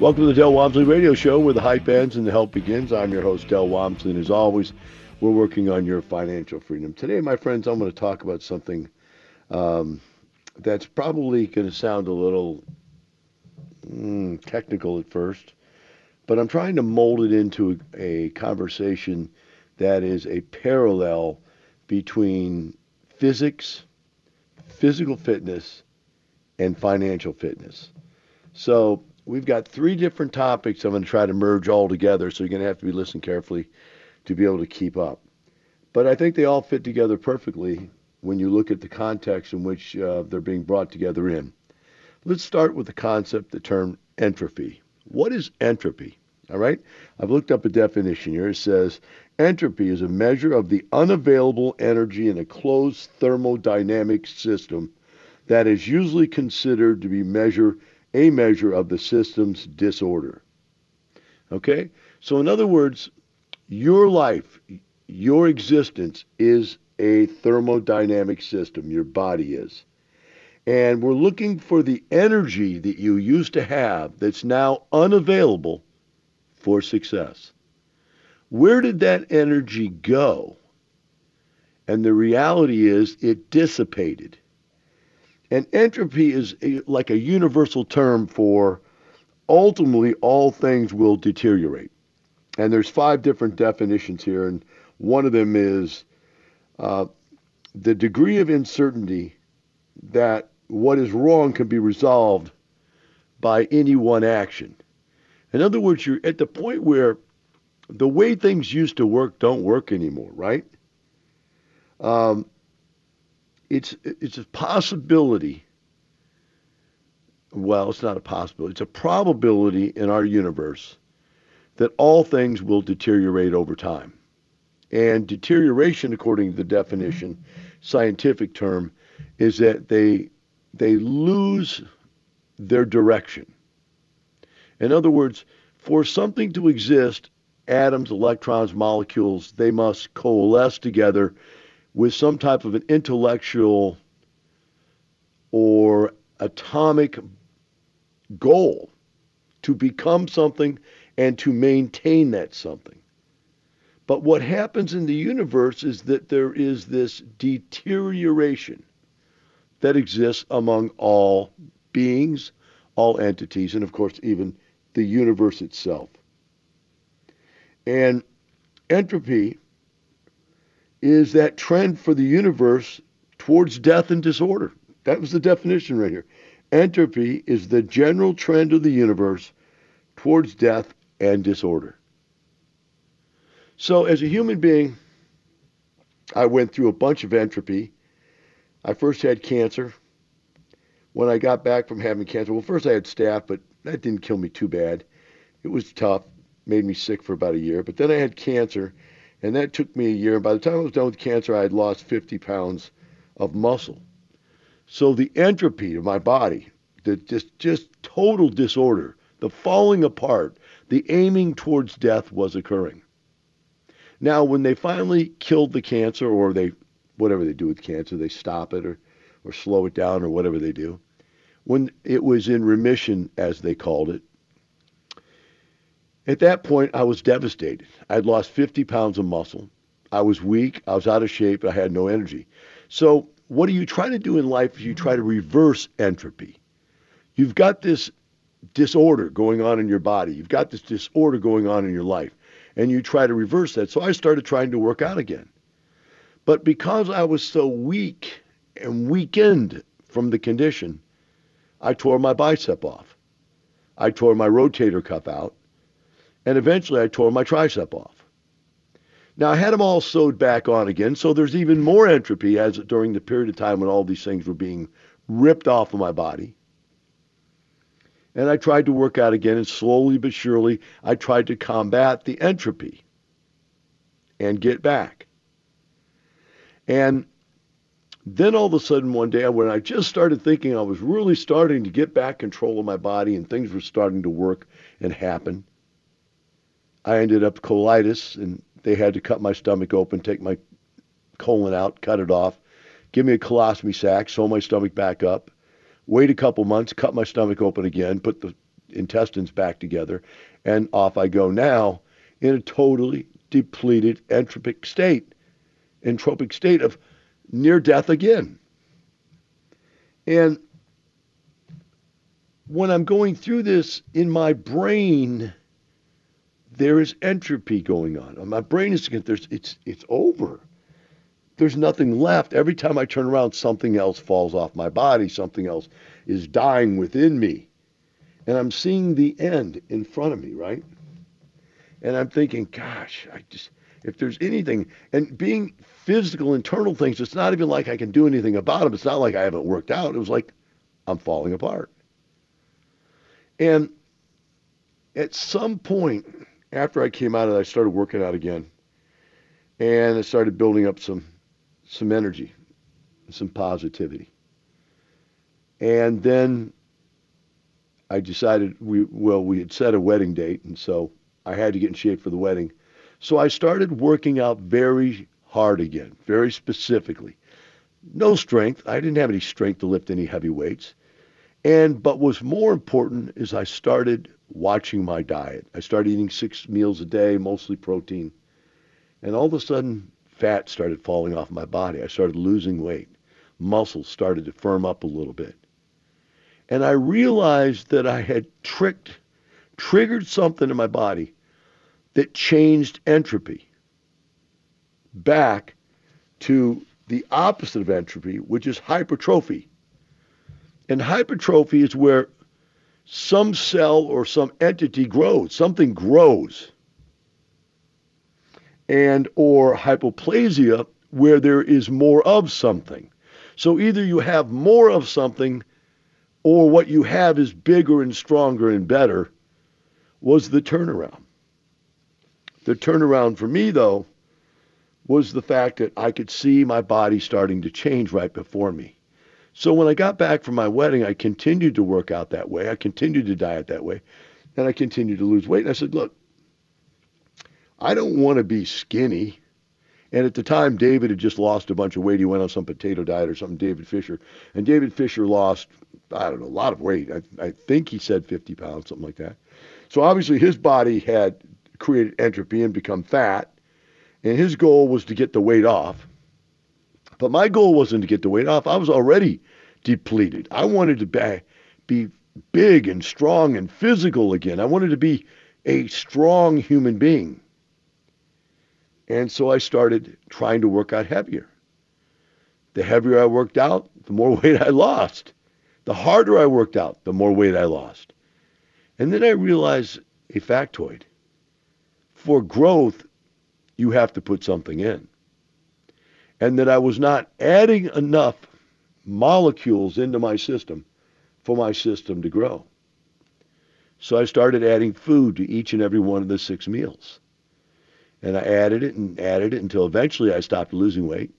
Welcome to the Del Walmsley Radio Show where the hype ends and the help begins. I'm your host, Del Walmsley, and as always, we're working on your financial freedom. Today, my friends, I'm going to talk about something um, that's probably going to sound a little mm, technical at first, but I'm trying to mold it into a, a conversation that is a parallel between physics, physical fitness, and financial fitness. So, we've got three different topics I'm going to try to merge all together, so you're going to have to be listening carefully to be able to keep up. But I think they all fit together perfectly when you look at the context in which uh, they're being brought together in. Let's start with the concept, the term entropy. What is entropy? All right, I've looked up a definition here. It says entropy is a measure of the unavailable energy in a closed thermodynamic system that is usually considered to be measure a measure of the system's disorder. Okay? So, in other words, your life, your existence is a thermodynamic system, your body is. And we're looking for the energy that you used to have that's now unavailable for success. Where did that energy go? And the reality is it dissipated. And entropy is a, like a universal term for ultimately all things will deteriorate. And there's five different definitions here, and one of them is uh, the degree of uncertainty that what is wrong can be resolved by any one action. In other words, you're at the point where the way things used to work don't work anymore, right? Um, it's it's a possibility. Well, it's not a possibility. It's a probability in our universe that all things will deteriorate over time. And deterioration, according to the definition, scientific term, is that they they lose their direction. In other words, for something to exist, atoms, electrons, molecules, they must coalesce together with some type of an intellectual or atomic goal to become something and to maintain that something. But what happens in the universe is that there is this deterioration that exists among all beings, all entities, and of course, even the universe itself. And entropy is that trend for the universe towards death and disorder. That was the definition right here. Entropy is the general trend of the universe towards death and disorder. So, as a human being, I went through a bunch of entropy. I first had cancer. When I got back from having cancer, well, first I had staph, but that didn't kill me too bad. It was tough, made me sick for about a year. But then I had cancer, and that took me a year. And by the time I was done with cancer, I had lost 50 pounds of muscle. So the entropy of my body, the just, just total disorder, the falling apart, the aiming towards death was occurring. Now, when they finally killed the cancer, or they, whatever they do with cancer, they stop it or, or slow it down or whatever they do, when it was in remission, as they called it, at that point, I was devastated. I'd lost 50 pounds of muscle. I was weak. I was out of shape. I had no energy. So, what do you try to do in life? You try to reverse entropy. You've got this disorder going on in your body. You've got this disorder going on in your life, and you try to reverse that. So I started trying to work out again. But because I was so weak and weakened from the condition, I tore my bicep off. I tore my rotator cuff out and eventually I tore my tricep off. Now I had them all sewed back on again, so there's even more entropy as during the period of time when all these things were being ripped off of my body. And I tried to work out again, and slowly but surely I tried to combat the entropy and get back. And then all of a sudden one day when I just started thinking I was really starting to get back control of my body and things were starting to work and happen, I ended up colitis, and they had to cut my stomach open, take my colon out, cut it off, give me a colostomy sac, sew my stomach back up, wait a couple months, cut my stomach open again, put the intestines back together, and off I go now in a totally depleted entropic state, entropic state of near death again. And when I'm going through this in my brain, there is entropy going on. My brain is there's it's it's over. There's nothing left. Every time I turn around, something else falls off my body. Something else is dying within me. And I'm seeing the end in front of me, right? And I'm thinking, gosh, I just if there's anything and being physical internal things, it's not even like I can do anything about them. It's not like I haven't worked out. It was like I'm falling apart. And at some point, after I came out of it, I started working out again, and I started building up some some energy, some positivity, and then I decided we well we had set a wedding date, and so I had to get in shape for the wedding. So I started working out very hard again, very specifically. No strength. I didn't have any strength to lift any heavy weights. And but what's more important is I started watching my diet. I started eating six meals a day, mostly protein. And all of a sudden, fat started falling off my body. I started losing weight. Muscles started to firm up a little bit. And I realized that I had tricked, triggered something in my body that changed entropy back to the opposite of entropy, which is hypertrophy. And hypertrophy is where some cell or some entity grows, something grows. And or hyperplasia where there is more of something. So either you have more of something or what you have is bigger and stronger and better was the turnaround. The turnaround for me though was the fact that I could see my body starting to change right before me. So when I got back from my wedding, I continued to work out that way. I continued to diet that way. And I continued to lose weight. And I said, look, I don't want to be skinny. And at the time, David had just lost a bunch of weight. He went on some potato diet or something, David Fisher. And David Fisher lost, I don't know, a lot of weight. I, I think he said 50 pounds, something like that. So obviously his body had created entropy and become fat. And his goal was to get the weight off. But my goal wasn't to get the weight off. I was already depleted. I wanted to be, be big and strong and physical again. I wanted to be a strong human being. And so I started trying to work out heavier. The heavier I worked out, the more weight I lost. The harder I worked out, the more weight I lost. And then I realized a factoid. For growth, you have to put something in and that I was not adding enough molecules into my system for my system to grow. So I started adding food to each and every one of the six meals. And I added it and added it until eventually I stopped losing weight.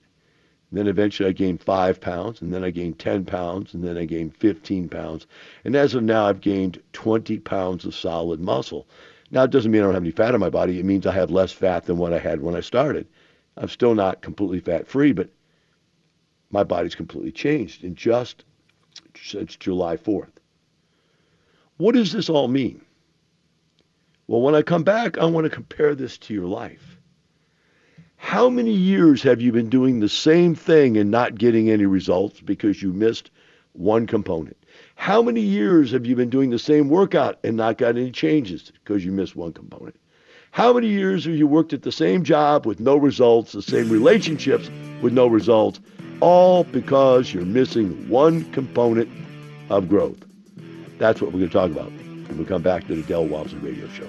And then eventually I gained five pounds, and then I gained 10 pounds, and then I gained 15 pounds. And as of now, I've gained 20 pounds of solid muscle. Now, it doesn't mean I don't have any fat on my body. It means I have less fat than what I had when I started. I'm still not completely fat free, but my body's completely changed in just since July 4th. What does this all mean? Well, when I come back, I want to compare this to your life. How many years have you been doing the same thing and not getting any results because you missed one component? How many years have you been doing the same workout and not got any changes because you missed one component? How many years have you worked at the same job with no results, the same relationships with no results, all because you're missing one component of growth? That's what we're going to talk about when we come back to the Del Walmsley Radio Show.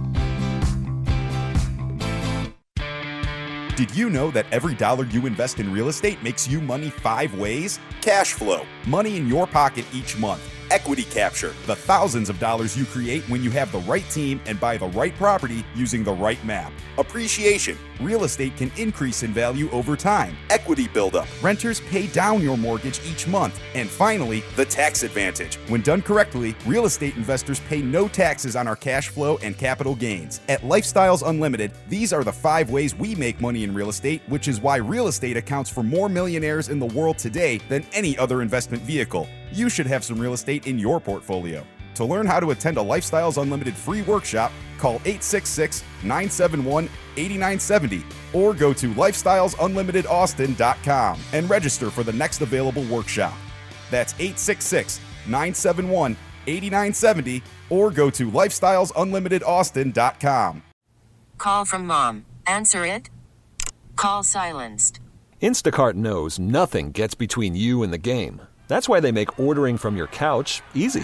Did you know that every dollar you invest in real estate makes you money five ways? Cash flow, money in your pocket each month. Equity capture, the thousands of dollars you create when you have the right team and buy the right property using the right map. Appreciation, real estate can increase in value over time. Equity buildup, renters pay down your mortgage each month. And finally, the tax advantage. When done correctly, real estate investors pay no taxes on our cash flow and capital gains. At Lifestyles Unlimited, these are the five ways we make money in real estate, which is why real estate accounts for more millionaires in the world today than any other investment vehicle. You should have some real estate in your portfolio. To learn how to attend a Lifestyles Unlimited free workshop, call 866 971 8970 or go to lifestylesunlimitedaustin.com and register for the next available workshop. That's 866 971 8970 or go to lifestylesunlimitedaustin.com. Call from mom. Answer it. Call silenced. Instacart knows nothing gets between you and the game. That's why they make ordering from your couch easy.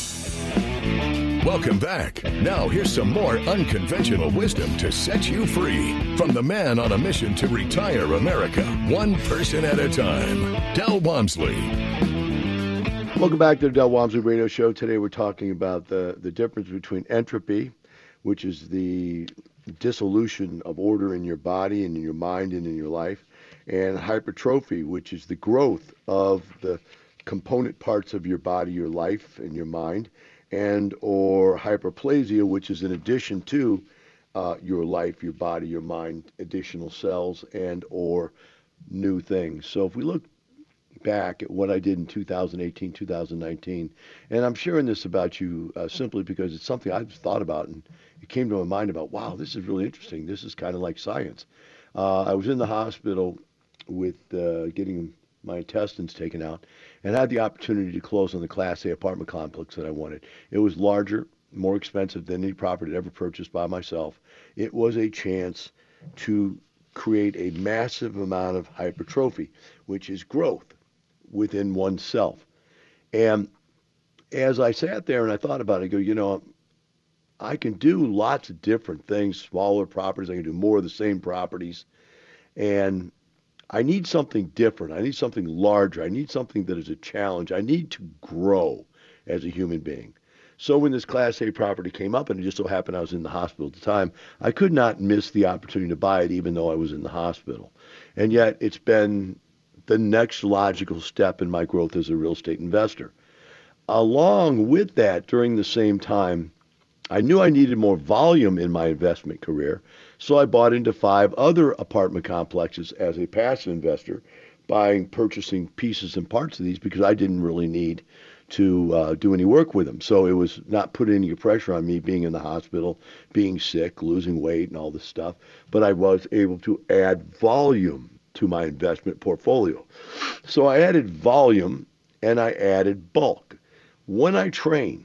Welcome back. Now, here's some more unconventional wisdom to set you free from the man on a mission to retire America, one person at a time, Del Walmsley. Welcome back to the Del Walmsley Radio Show. Today we're talking about the, the difference between entropy, which is the dissolution of order in your body and in your mind and in your life, and hypertrophy, which is the growth of the component parts of your body, your life, and your mind, and or hyperplasia, which is in addition to uh, your life, your body, your mind, additional cells, and or new things. So if we look back at what I did in 2018, 2019, and I'm sharing this about you uh, simply because it's something I've thought about, and it came to my mind about, wow, this is really interesting. This is kind of like science. Uh, I was in the hospital with uh, getting my intestines taken out, and had the opportunity to close on the Class A apartment complex that I wanted. It was larger, more expensive than any property I'd ever purchased by myself. It was a chance to create a massive amount of hypertrophy, which is growth within oneself. And as I sat there and I thought about it, I go, you know, I can do lots of different things, smaller properties. I can do more of the same properties. And I need something different. I need something larger. I need something that is a challenge. I need to grow as a human being. So when this Class A property came up, and it just so happened I was in the hospital at the time, I could not miss the opportunity to buy it, even though I was in the hospital. And yet, it's been the next logical step in my growth as a real estate investor. Along with that, during the same time, I knew I needed more volume in my investment career, so I bought into five other apartment complexes as a passive investor, buying, purchasing pieces and parts of these because I didn't really need to uh, do any work with them. So it was not putting any pressure on me being in the hospital, being sick, losing weight, and all this stuff. But I was able to add volume to my investment portfolio. So I added volume and I added bulk. When I train,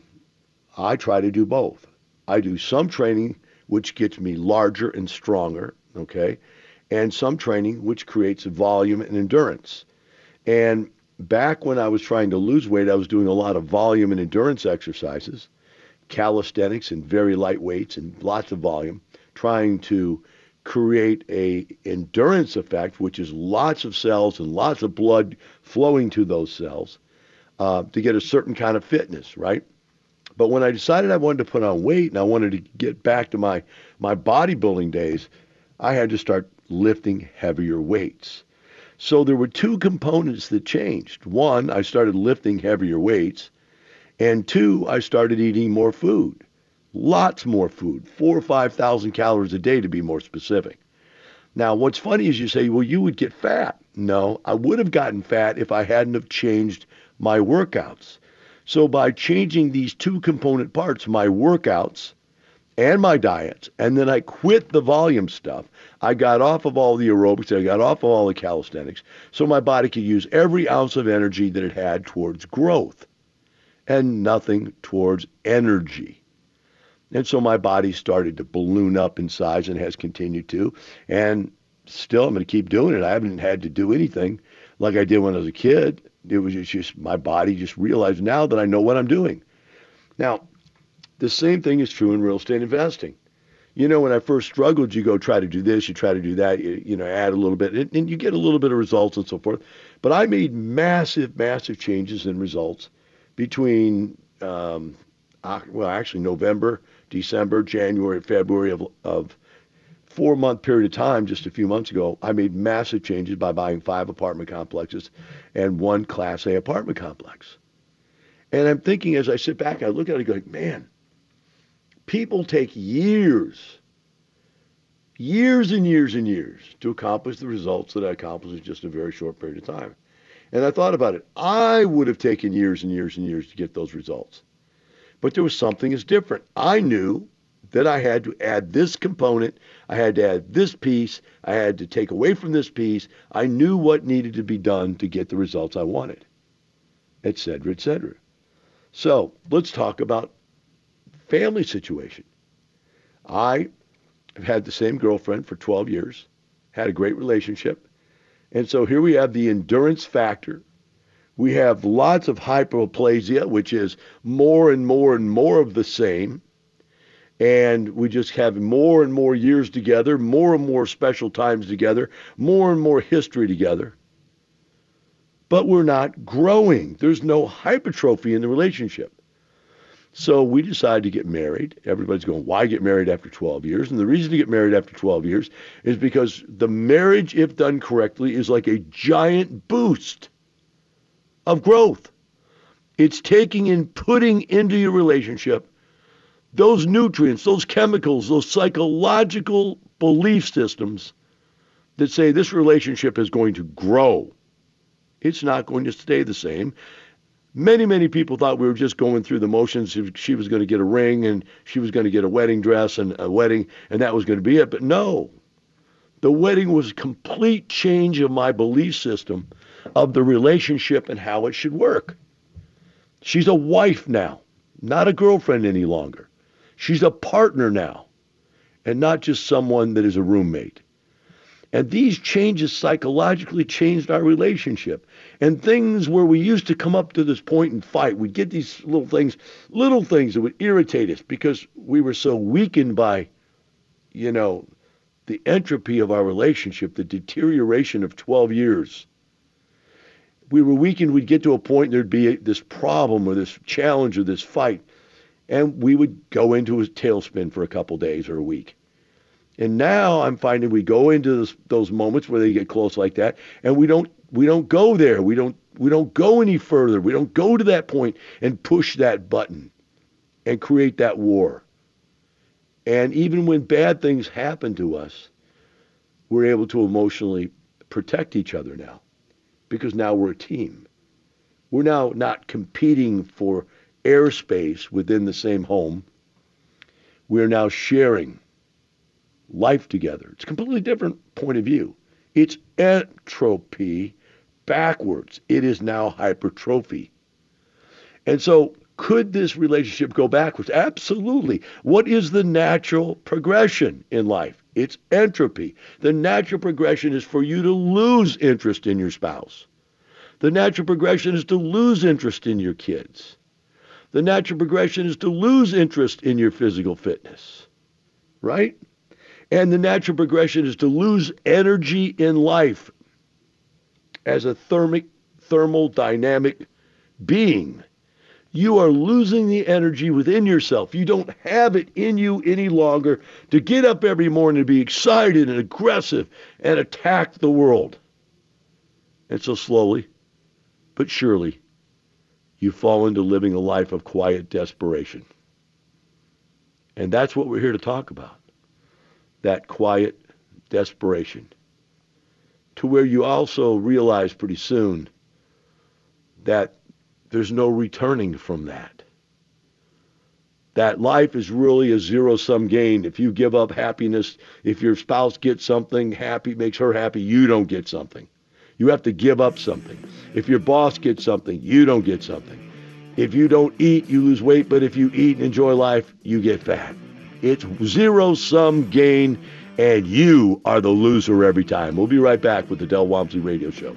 I try to do both. I do some training which gets me larger and stronger, okay, and some training which creates volume and endurance. And back when I was trying to lose weight, I was doing a lot of volume and endurance exercises, calisthenics and very light weights and lots of volume, trying to create a endurance effect, which is lots of cells and lots of blood flowing to those cells uh, to get a certain kind of fitness, right? But when I decided I wanted to put on weight and I wanted to get back to my, my bodybuilding days, I had to start lifting heavier weights. So there were two components that changed. One, I started lifting heavier weights. And two, I started eating more food. Lots more food, four or 5,000 calories a day to be more specific. Now, what's funny is you say, well, you would get fat. No, I would have gotten fat if I hadn't have changed my workouts. So by changing these two component parts, my workouts and my diets, and then I quit the volume stuff. I got off of all the aerobics, I got off of all the calisthenics, so my body could use every ounce of energy that it had towards growth and nothing towards energy. And so my body started to balloon up in size and has continued to. And still, I'm going to keep doing it. I haven't had to do anything like I did when I was a kid. It was just my body just realized now that I know what I'm doing. Now, the same thing is true in real estate investing. You know, when I first struggled, you go try to do this, you try to do that, you, you know, add a little bit, and, and you get a little bit of results and so forth. But I made massive, massive changes in results between, um, well, actually November, December, January, February of, of four month period of time just a few months ago, I made massive changes by buying five apartment complexes and one Class A apartment complex. And I'm thinking as I sit back, I look at it going, man, People take years, years and years and years to accomplish the results that I accomplished in just a very short period of time. And I thought about it. I would have taken years and years and years to get those results. But there was something that's different. I knew that I had to add this component, I had to add this piece, I had to take away from this piece. I knew what needed to be done to get the results I wanted, et cetera, et cetera. So let's talk about family situation. I have had the same girlfriend for 12 years, had a great relationship. And so here we have the endurance factor. We have lots of hyperplasia, which is more and more and more of the same. And we just have more and more years together, more and more special times together, more and more history together. But we're not growing. There's no hypertrophy in the relationship. So we decided to get married. Everybody's going, why get married after 12 years? And the reason to get married after 12 years is because the marriage, if done correctly, is like a giant boost of growth. It's taking and putting into your relationship those nutrients, those chemicals, those psychological belief systems that say this relationship is going to grow. It's not going to stay the same. Many, many people thought we were just going through the motions. She was going to get a ring and she was going to get a wedding dress and a wedding, and that was going to be it. But no, the wedding was a complete change of my belief system of the relationship and how it should work. She's a wife now, not a girlfriend any longer. She's a partner now, and not just someone that is a roommate. And these changes psychologically changed our relationship. And things where we used to come up to this point and fight, we'd get these little things, little things that would irritate us because we were so weakened by, you know, the entropy of our relationship, the deterioration of 12 years. We were weakened, we'd get to a point there'd be this problem or this challenge or this fight, and we would go into a tailspin for a couple days or a week. And now I'm finding we go into this, those moments where they get close like that, and we don't we don't go there. We don't we don't go any further. We don't go to that point and push that button and create that war. And even when bad things happen to us, we're able to emotionally protect each other now because now we're a team. We're now not competing for airspace within the same home. We're now sharing life together. It's a completely different point of view. It's entropy backwards. It is now hypertrophy. And so could this relationship go backwards? Absolutely. What is the natural progression in life? It's entropy. The natural progression is for you to lose interest in your spouse. The natural progression is to lose interest in your kids. The natural progression is to lose interest in your physical fitness. Right? And the natural progression is to lose energy in life as a thermic, thermal dynamic being you are losing the energy within yourself. You don't have it in you any longer to get up every morning and be excited and aggressive and attack the world. And so slowly, but surely, you fall into living a life of quiet desperation. And that's what we're here to talk about. That quiet desperation. To where you also realize pretty soon that there's no returning from that. That life is really a zero sum game. If you give up happiness, if your spouse gets something happy, makes her happy, you don't get something. You have to give up something. If your boss gets something, you don't get something. If you don't eat, you lose weight, but if you eat and enjoy life, you get fat. It's zero sum gain, and you are the loser every time. We'll be right back with the Del Walmsley Radio Show.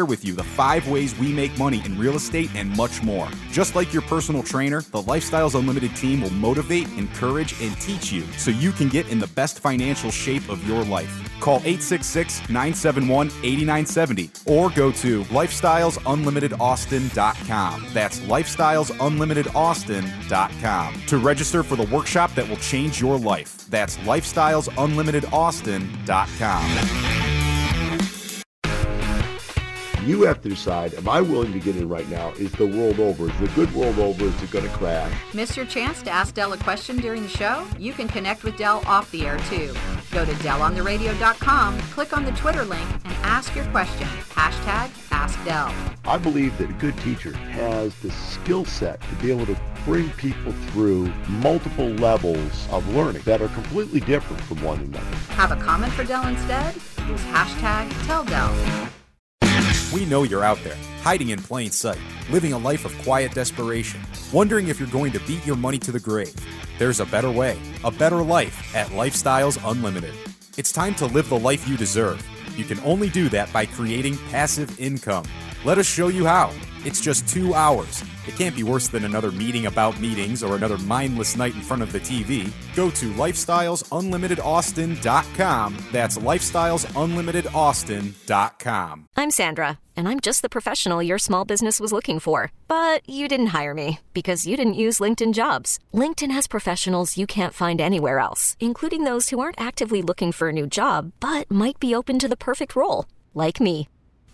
share with you the five ways we make money in real estate and much more. Just like your personal trainer, the Lifestyles Unlimited team will motivate, encourage, and teach you so you can get in the best financial shape of your life. Call 866 971 8970 or go to lifestylesunlimitedaustin.com. That's lifestylesunlimitedaustin.com to register for the workshop that will change your life. That's lifestylesunlimitedaustin.com you have to decide, am I willing to get in right now? Is the world over? Is the good world over? Is it going to crash? Miss your chance to ask Del a question during the show? You can connect with Del off the air too. Go to DellOnTheRadio.com, click on the Twitter link, and ask your question. Hashtag AskDell. I believe that a good teacher has the skill set to be able to bring people through multiple levels of learning that are completely different from one another. Have a comment for Del instead? Use hashtag TellDell. We know you're out there, hiding in plain sight, living a life of quiet desperation, wondering if you're going to beat your money to the grave. There's a better way, a better life at Lifestyles Unlimited. It's time to live the life you deserve. You can only do that by creating passive income. Let us show you how. It's just two hours. It can't be worse than another meeting about meetings or another mindless night in front of the TV. Go to lifestylesunlimitedaustin.com. That's lifestylesunlimitedaustin.com. I'm Sandra, and I'm just the professional your small business was looking for. But you didn't hire me because you didn't use LinkedIn jobs. LinkedIn has professionals you can't find anywhere else, including those who aren't actively looking for a new job but might be open to the perfect role, like me.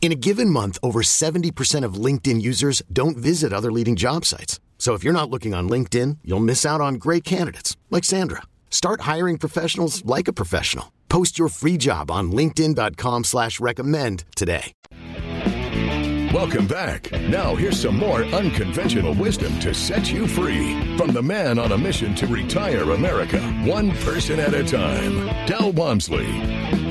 In a given month, over 70% of LinkedIn users don't visit other leading job sites. So if you're not looking on LinkedIn, you'll miss out on great candidates like Sandra. Start hiring professionals like a professional. Post your free job on LinkedIn.com slash recommend today. Welcome back. Now here's some more unconventional wisdom to set you free from the man on a mission to retire America, one person at a time. Del Walmsley.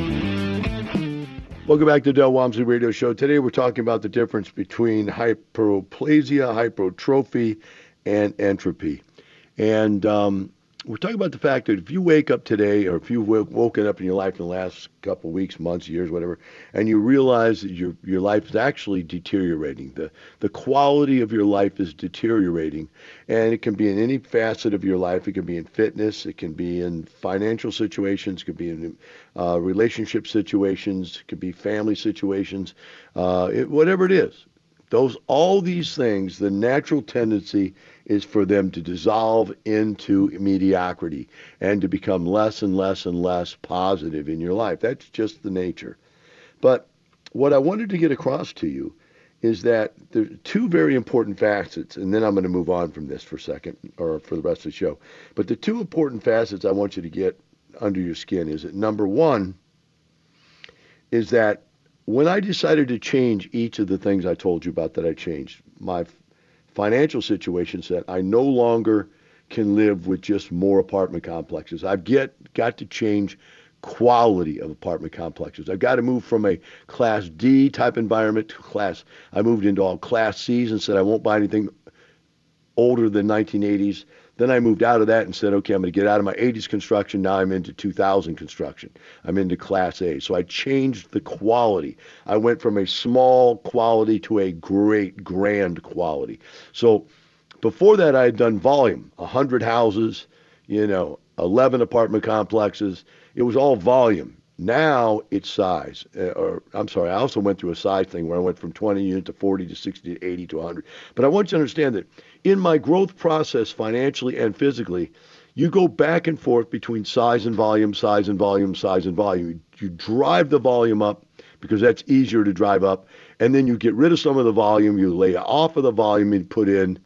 Welcome back to Del Walmsley Radio Show. Today we're talking about the difference between hyperplasia, hypertrophy, and entropy. And um, we're talking about the fact that if you wake up today, or if you've woken up in your life in the last couple weeks, months, years, whatever, and you realize that your your life is actually deteriorating, the the quality of your life is deteriorating, and it can be in any facet of your life. It can be in fitness, it can be in financial situations, it could be in uh, relationship situations, it could be family situations, uh, it, whatever it is. Those all these things, the natural tendency is for them to dissolve into mediocrity and to become less and less and less positive in your life. That's just the nature. But what I wanted to get across to you is that there are two very important facets, and then I'm going to move on from this for a second or for the rest of the show. But the two important facets I want you to get under your skin is that number one is that when I decided to change each of the things I told you about that I changed, my financial situation said I no longer can live with just more apartment complexes. I've get got to change quality of apartment complexes. I've got to move from a class D type environment to class I moved into all class C's and said I won't buy anything older than 1980s. Then I moved out of that and said, okay, I'm going to get out of my 80s construction. Now I'm into 2000 construction. I'm into Class A. So I changed the quality. I went from a small quality to a great, grand quality. So before that, I had done volume 100 houses, you know, 11 apartment complexes. It was all volume. Now it's size. Uh, or I'm sorry, I also went through a size thing where I went from 20 units to 40 to 60 to 80 to 100. But I want you to understand that in my growth process, financially and physically, you go back and forth between size and volume, size and volume, size and volume. You drive the volume up because that's easier to drive up, and then you get rid of some of the volume, you lay off of the volume and put in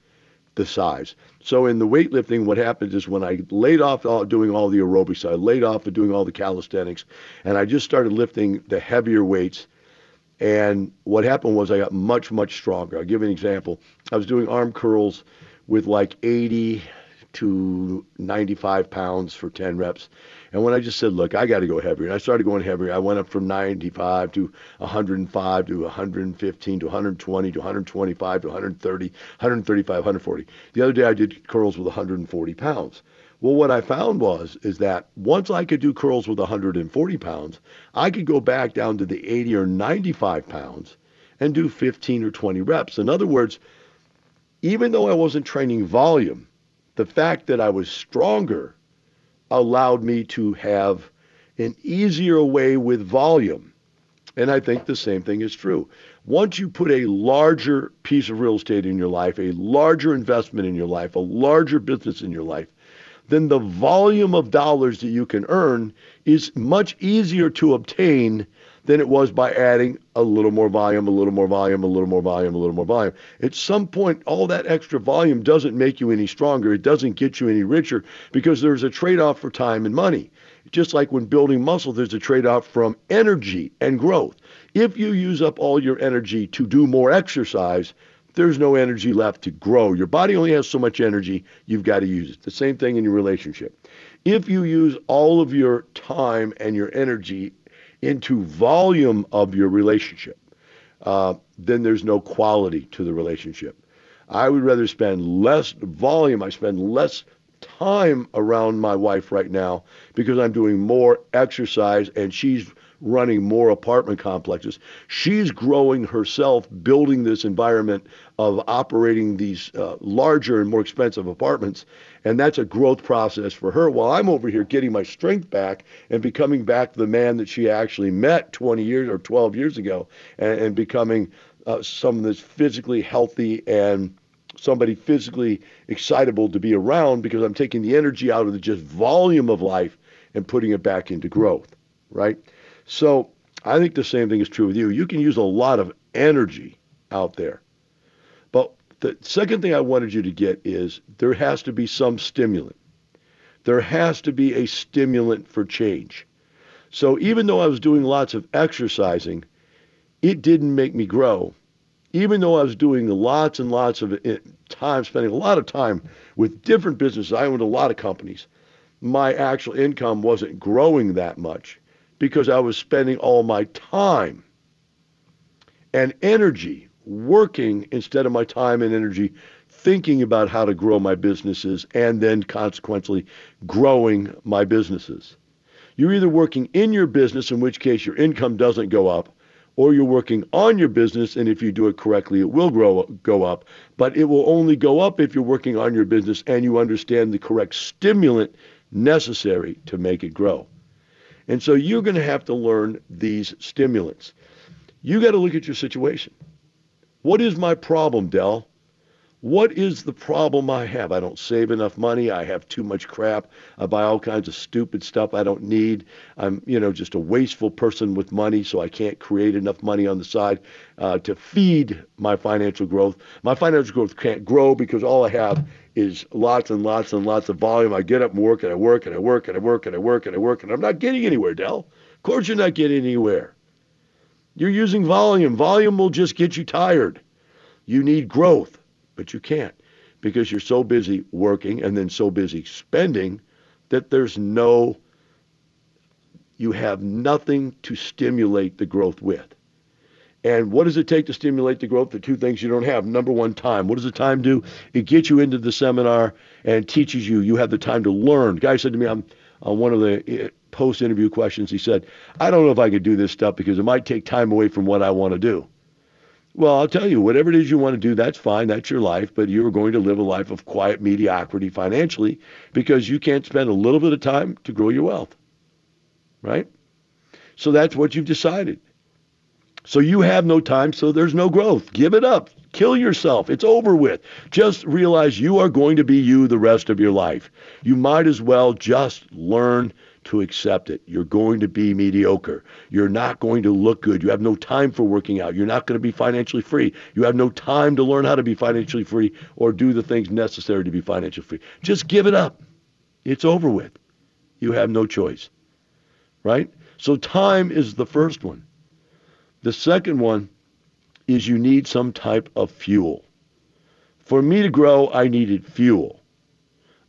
the size. So in the weightlifting, what happens is when I laid off all, doing all the aerobics, I laid off of doing all the calisthenics, and I just started lifting the heavier weights. And what happened was I got much, much stronger. I'll give you an example. I was doing arm curls with like 80 to 95 pounds for 10 reps. And when I just said, look, I got to go heavier, and I started going heavier, I went up from 95 to 105 to 115 to 120 to 125 to 130, 135, 140. The other day I did curls with 140 pounds. Well, what I found was is that once I could do curls with 140 pounds, I could go back down to the 80 or 95 pounds and do 15 or 20 reps. In other words, even though I wasn't training volume, the fact that I was stronger allowed me to have an easier way with volume. And I think the same thing is true. Once you put a larger piece of real estate in your life, a larger investment in your life, a larger business in your life, then the volume of dollars that you can earn is much easier to obtain than it was by adding a little more volume, a little more volume, a little more volume, a little more volume. At some point, all that extra volume doesn't make you any stronger. It doesn't get you any richer because there's a trade off for time and money. Just like when building muscle, there's a trade off from energy and growth. If you use up all your energy to do more exercise, there's no energy left to grow. Your body only has so much energy, you've got to use it. The same thing in your relationship. If you use all of your time and your energy into volume of your relationship, uh, then there's no quality to the relationship. I would rather spend less volume. I spend less time around my wife right now because I'm doing more exercise and she's running more apartment complexes. She's growing herself, building this environment of operating these uh, larger and more expensive apartments. And that's a growth process for her while I'm over here getting my strength back and becoming back the man that she actually met 20 years or 12 years ago and, and becoming uh, someone that's physically healthy and somebody physically excitable to be around because I'm taking the energy out of the just volume of life and putting it back into growth, right? So I think the same thing is true with you. You can use a lot of energy out there. But the second thing I wanted you to get is there has to be some stimulant. There has to be a stimulant for change. So even though I was doing lots of exercising, it didn't make me grow. Even though I was doing lots and lots of eh, time, spending a lot of time with different businesses, I owned a lot of companies. My actual income wasn't growing that much because I was spending all my time and energy working instead of my time and energy thinking about how to grow my businesses and then consequently growing my businesses. You're either working in your business, in which case your income doesn't go up, or you're working on your business, and if you do it correctly, it will grow go up. But it will only go up if you're working on your business and you understand the correct stimulant necessary to make it grow. And so you're going to have to learn these stimulants. You got to look at your situation. What is my problem, Del? What is the problem I have? I don't save enough money. I have too much crap. I buy all kinds of stupid stuff I don't need. I'm, you know, just a wasteful person with money, so I can't create enough money on the side uh, to feed my financial growth. My financial growth can't grow because all I have is lots and lots and lots of volume. I get up and work and I work and I work and I work and I work and I work and I'm not getting anywhere, Del. Of course you're not getting anywhere. You're using volume. Volume will just get you tired. You need growth but you can't because you're so busy working and then so busy spending that there's no, you have nothing to stimulate the growth with. And what does it take to stimulate the growth? The two things you don't have. Number one, time. What does the time do? It gets you into the seminar and teaches you. You have the time to learn. guy said to me on, on one of the eh, post interview questions, he said, I don't know if I could do this stuff because it might take time away from what I want to do. Well, I'll tell you, whatever it is you want to do, that's fine. That's your life. But you're going to live a life of quiet mediocrity financially because you can't spend a little bit of time to grow your wealth. Right? So that's what you've decided. So you have no time, so there's no growth. Give it up. Kill yourself. It's over with. Just realize you are going to be you the rest of your life. You might as well just learn to accept it. You're going to be mediocre. You're not going to look good. You have no time for working out. You're not going to be financially free. You have no time to learn how to be financially free or do the things necessary to be financially free. Just give it up. It's over with. You have no choice. Right? So time is the first one. The second one is you need some type of fuel. For me to grow, I needed fuel.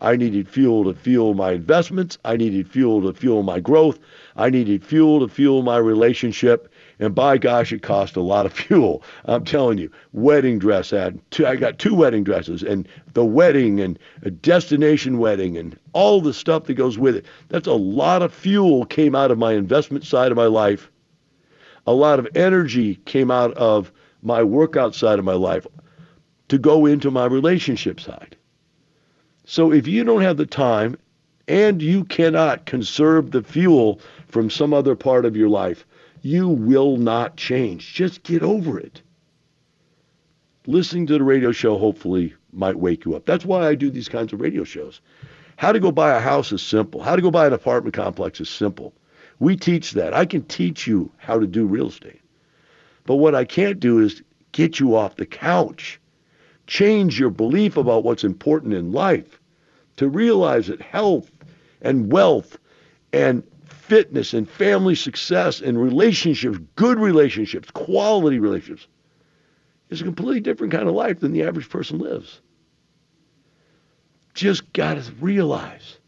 I needed fuel to fuel my investments. I needed fuel to fuel my growth. I needed fuel to fuel my relationship. And by gosh, it cost a lot of fuel. I'm telling you, wedding dress ad. Two, I got two wedding dresses and the wedding and a destination wedding and all the stuff that goes with it. That's a lot of fuel came out of my investment side of my life. A lot of energy came out of my workout side of my life to go into my relationship side. So if you don't have the time and you cannot conserve the fuel from some other part of your life, you will not change. Just get over it. Listening to the radio show hopefully might wake you up. That's why I do these kinds of radio shows. How to go buy a house is simple. How to go buy an apartment complex is simple. We teach that. I can teach you how to do real estate. But what I can't do is get you off the couch. Change your belief about what's important in life to realize that health and wealth and fitness and family success and relationships, good relationships, quality relationships, is a completely different kind of life than the average person lives. Just got to realize.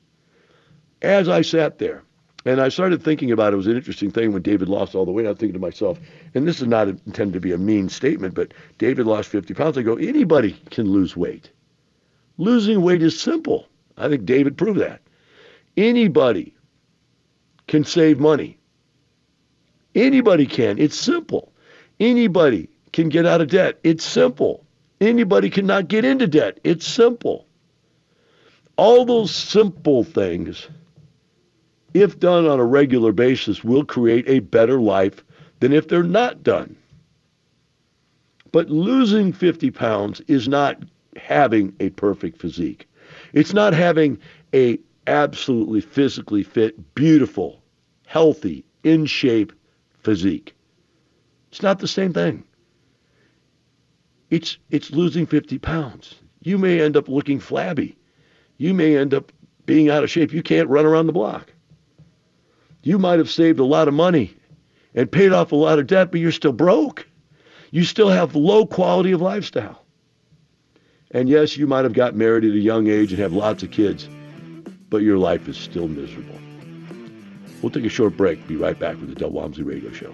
As I sat there, and I started thinking about it, it was an interesting thing when David lost all the weight. I was thinking to myself, and this is not intended to be a mean statement, but David lost 50 pounds. I go, anybody can lose weight. Losing weight is simple. I think David proved that. Anybody can save money. Anybody can. It's simple. Anybody can get out of debt. It's simple. Anybody cannot get into debt. It's simple. All those simple things, if done on a regular basis, will create a better life than if they're not done. But losing 50 pounds is not having a perfect physique. It's not having a absolutely physically fit, beautiful, healthy, in shape physique. It's not the same thing. It's it's losing 50 pounds. You may end up looking flabby. You may end up being out of shape. You can't run around the block. You might have saved a lot of money and paid off a lot of debt, but you're still broke. You still have low quality of lifestyle. And yes, you might have got married at a young age and have lots of kids, but your life is still miserable. We'll take a short break. Be right back with the Del Walmsley Radio Show.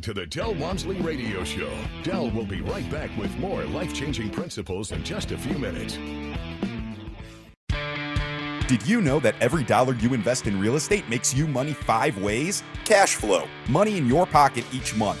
Listening to the Del Walmsley Radio Show. Del will be right back with more life changing principles in just a few minutes. Did you know that every dollar you invest in real estate makes you money five ways? Cash flow, money in your pocket each month.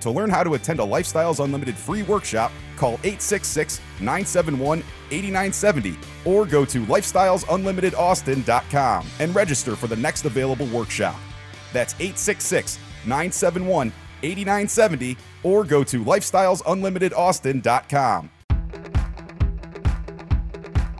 To learn how to attend a Lifestyles Unlimited free workshop, call 866 971 8970 or go to lifestylesunlimitedaustin.com and register for the next available workshop. That's 866 971 8970 or go to lifestylesunlimitedaustin.com.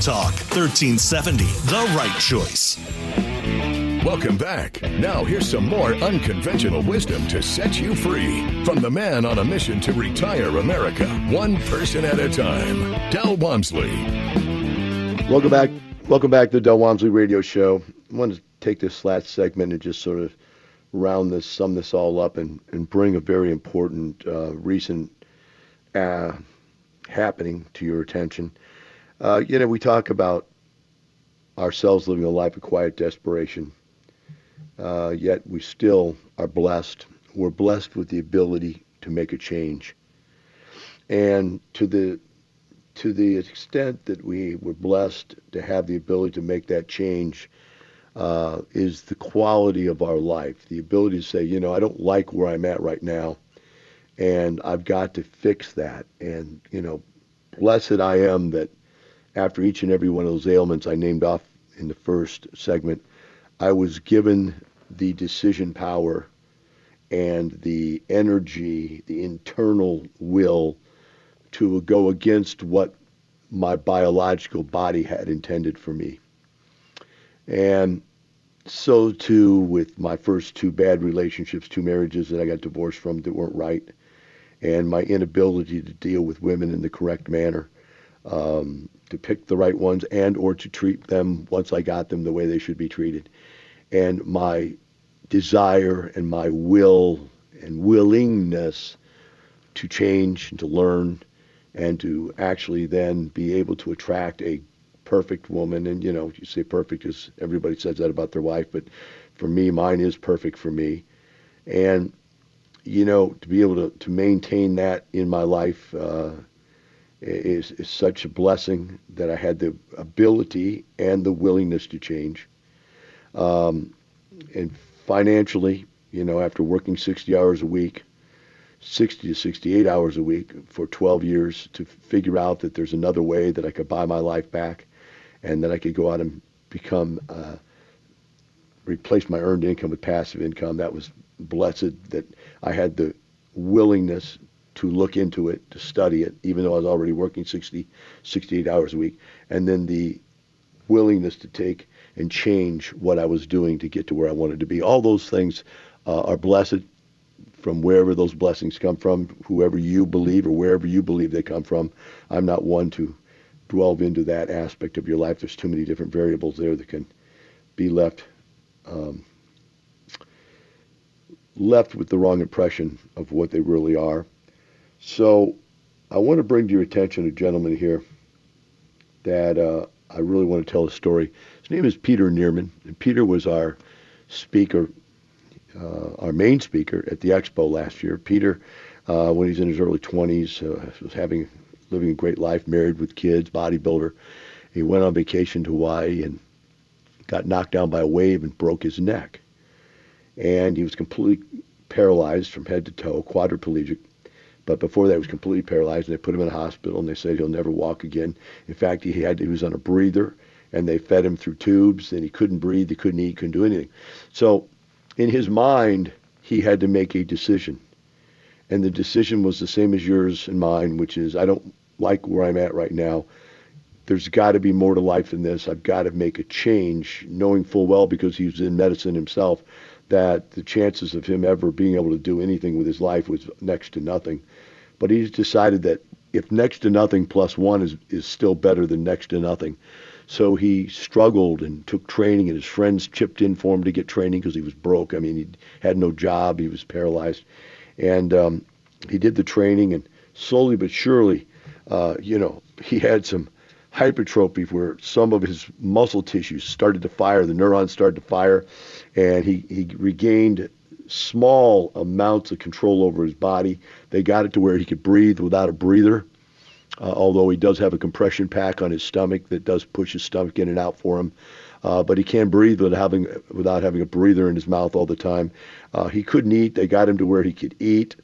Talk 1370, the right choice. Welcome back. Now, here's some more unconventional wisdom to set you free from the man on a mission to retire America, one person at a time, Del Walmsley. Welcome back. Welcome back to the Del Walmsley Radio Show. I want to take this last segment and just sort of round this, sum this all up, and, and bring a very important uh, recent uh, happening to your attention. Uh, you know, we talk about ourselves living a life of quiet desperation, uh, yet we still are blessed. We're blessed with the ability to make a change, and to the to the extent that we were blessed to have the ability to make that change, uh, is the quality of our life. The ability to say, you know, I don't like where I'm at right now, and I've got to fix that. And you know, blessed I am that after each and every one of those ailments I named off in the first segment, I was given the decision power and the energy, the internal will to go against what my biological body had intended for me. And so too with my first two bad relationships, two marriages that I got divorced from that weren't right, and my inability to deal with women in the correct manner um, to pick the right ones and or to treat them once I got them the way they should be treated. And my desire and my will and willingness to change and to learn and to actually then be able to attract a perfect woman. And, you know, you say perfect as everybody says that about their wife, but for me, mine is perfect for me. And, you know, to be able to, to maintain that in my life uh, is, is such a blessing that I had the ability and the willingness to change. Um, and financially, you know, after working 60 hours a week, 60 to 68 hours a week for 12 years to figure out that there's another way that I could buy my life back and that I could go out and become, uh, replace my earned income with passive income. That was blessed that I had the willingness to look into it, to study it, even though I was already working 60, 68 hours a week. And then the willingness to take and change what I was doing to get to where I wanted to be. All those things uh, are blessed from wherever those blessings come from, whoever you believe or wherever you believe they come from. I'm not one to delve into that aspect of your life. There's too many different variables there that can be left um, left with the wrong impression of what they really are. So I want to bring to your attention a gentleman here that uh, I really want to tell a story. His name is Peter Neerman, and Peter was our speaker uh, our main speaker at the expo last year. Peter, uh, when he's in his early 20s, uh, was having living a great life, married with kids, bodybuilder. He went on vacation to Hawaii and got knocked down by a wave and broke his neck. And he was completely paralyzed from head to toe, quadriplegic. But before that, he was completely paralyzed, and they put him in a hospital, and they said he'll never walk again. In fact, he had he was on a breather, and they fed him through tubes, and he couldn't breathe, he couldn't eat, couldn't do anything. So in his mind, he had to make a decision. And the decision was the same as yours and mine, which is I don't like where I'm at right now. There's got to be more to life than this. I've got to make a change, knowing full well because he was in medicine himself that the chances of him ever being able to do anything with his life was next to nothing. But he's decided that if next to nothing plus one is, is still better than next to nothing, so he struggled and took training, and his friends chipped in for him to get training because he was broke. I mean, he had no job, he was paralyzed, and um, he did the training, and slowly but surely, uh, you know, he had some hypertrophy where some of his muscle tissues started to fire, the neurons started to fire, and he, he regained small amounts of control over his body. They got it to where he could breathe without a breather uh, although he does have a compression pack on his stomach that does push his stomach in and out for him. Uh, but he can't breathe without having without having a breather in his mouth all the time. Uh, he couldn't eat. They got him to where he could eat.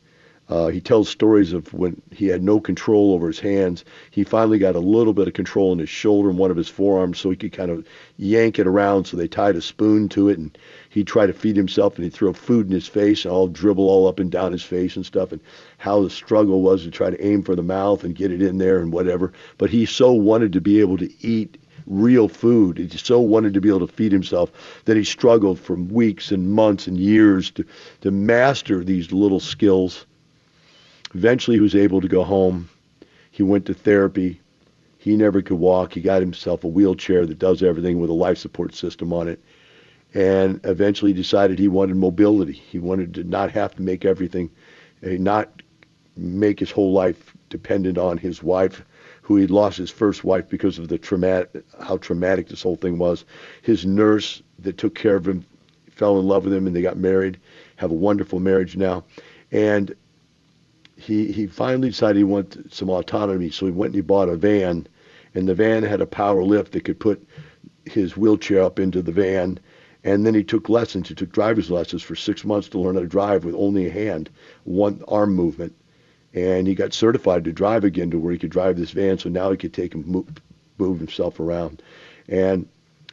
Uh, he tells stories of when he had no control over his hands. He finally got a little bit of control in his shoulder and one of his forearms so he could kind of yank it around. So they tied a spoon to it and he'd try to feed himself and he'd throw food in his face and all dribble all up and down his face and stuff. And how the struggle was to try to aim for the mouth and get it in there and whatever. But he so wanted to be able to eat real food. He so wanted to be able to feed himself that he struggled for weeks and months and years to, to master these little skills Eventually, he was able to go home. He went to therapy. He never could walk. He got himself a wheelchair that does everything with a life support system on it. And eventually decided he wanted mobility. He wanted to not have to make everything, eh, not make his whole life dependent on his wife, who he'd lost his first wife because of the traumatic, how traumatic this whole thing was. His nurse that took care of him fell in love with him and they got married, have a wonderful marriage now. And he, he finally decided he wanted some autonomy, so he went and he bought a van, and the van had a power lift that could put his wheelchair up into the van. And then he took lessons. He took driver's lessons for six months to learn how to drive with only a hand, one arm movement. And he got certified to drive again to where he could drive this van. So now he could take and move, move himself around. And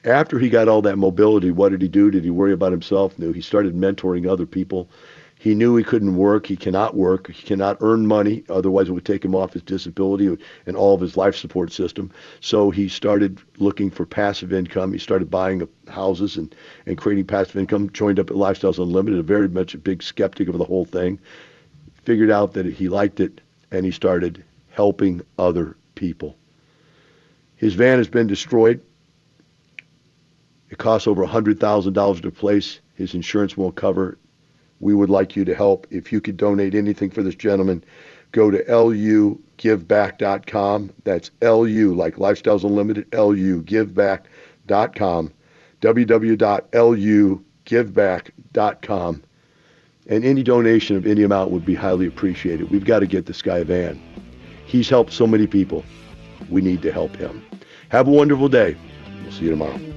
after he got all that mobility, what did he do? Did he worry about himself? No. He started mentoring other people. He knew he couldn't work. He cannot work. He cannot earn money. Otherwise, it would take him off his disability and all of his life support system. So he started looking for passive income. He started buying houses and, and creating passive income. Joined up at Lifestyles Unlimited, a very much a big skeptic of the whole thing. Figured out that he liked it, and he started helping other people. His van has been destroyed. It costs over $100,000 to replace His insurance won't cover. We would like you to help. If you could donate anything for this gentleman, go to lugiveback.com. That's LU, like Lifestyles Unlimited, lugiveback.com. www.lugiveback.com. And any donation of any amount would be highly appreciated. We've got to get this guy a van. He's helped so many people. We need to help him. Have a wonderful day. We'll see you tomorrow.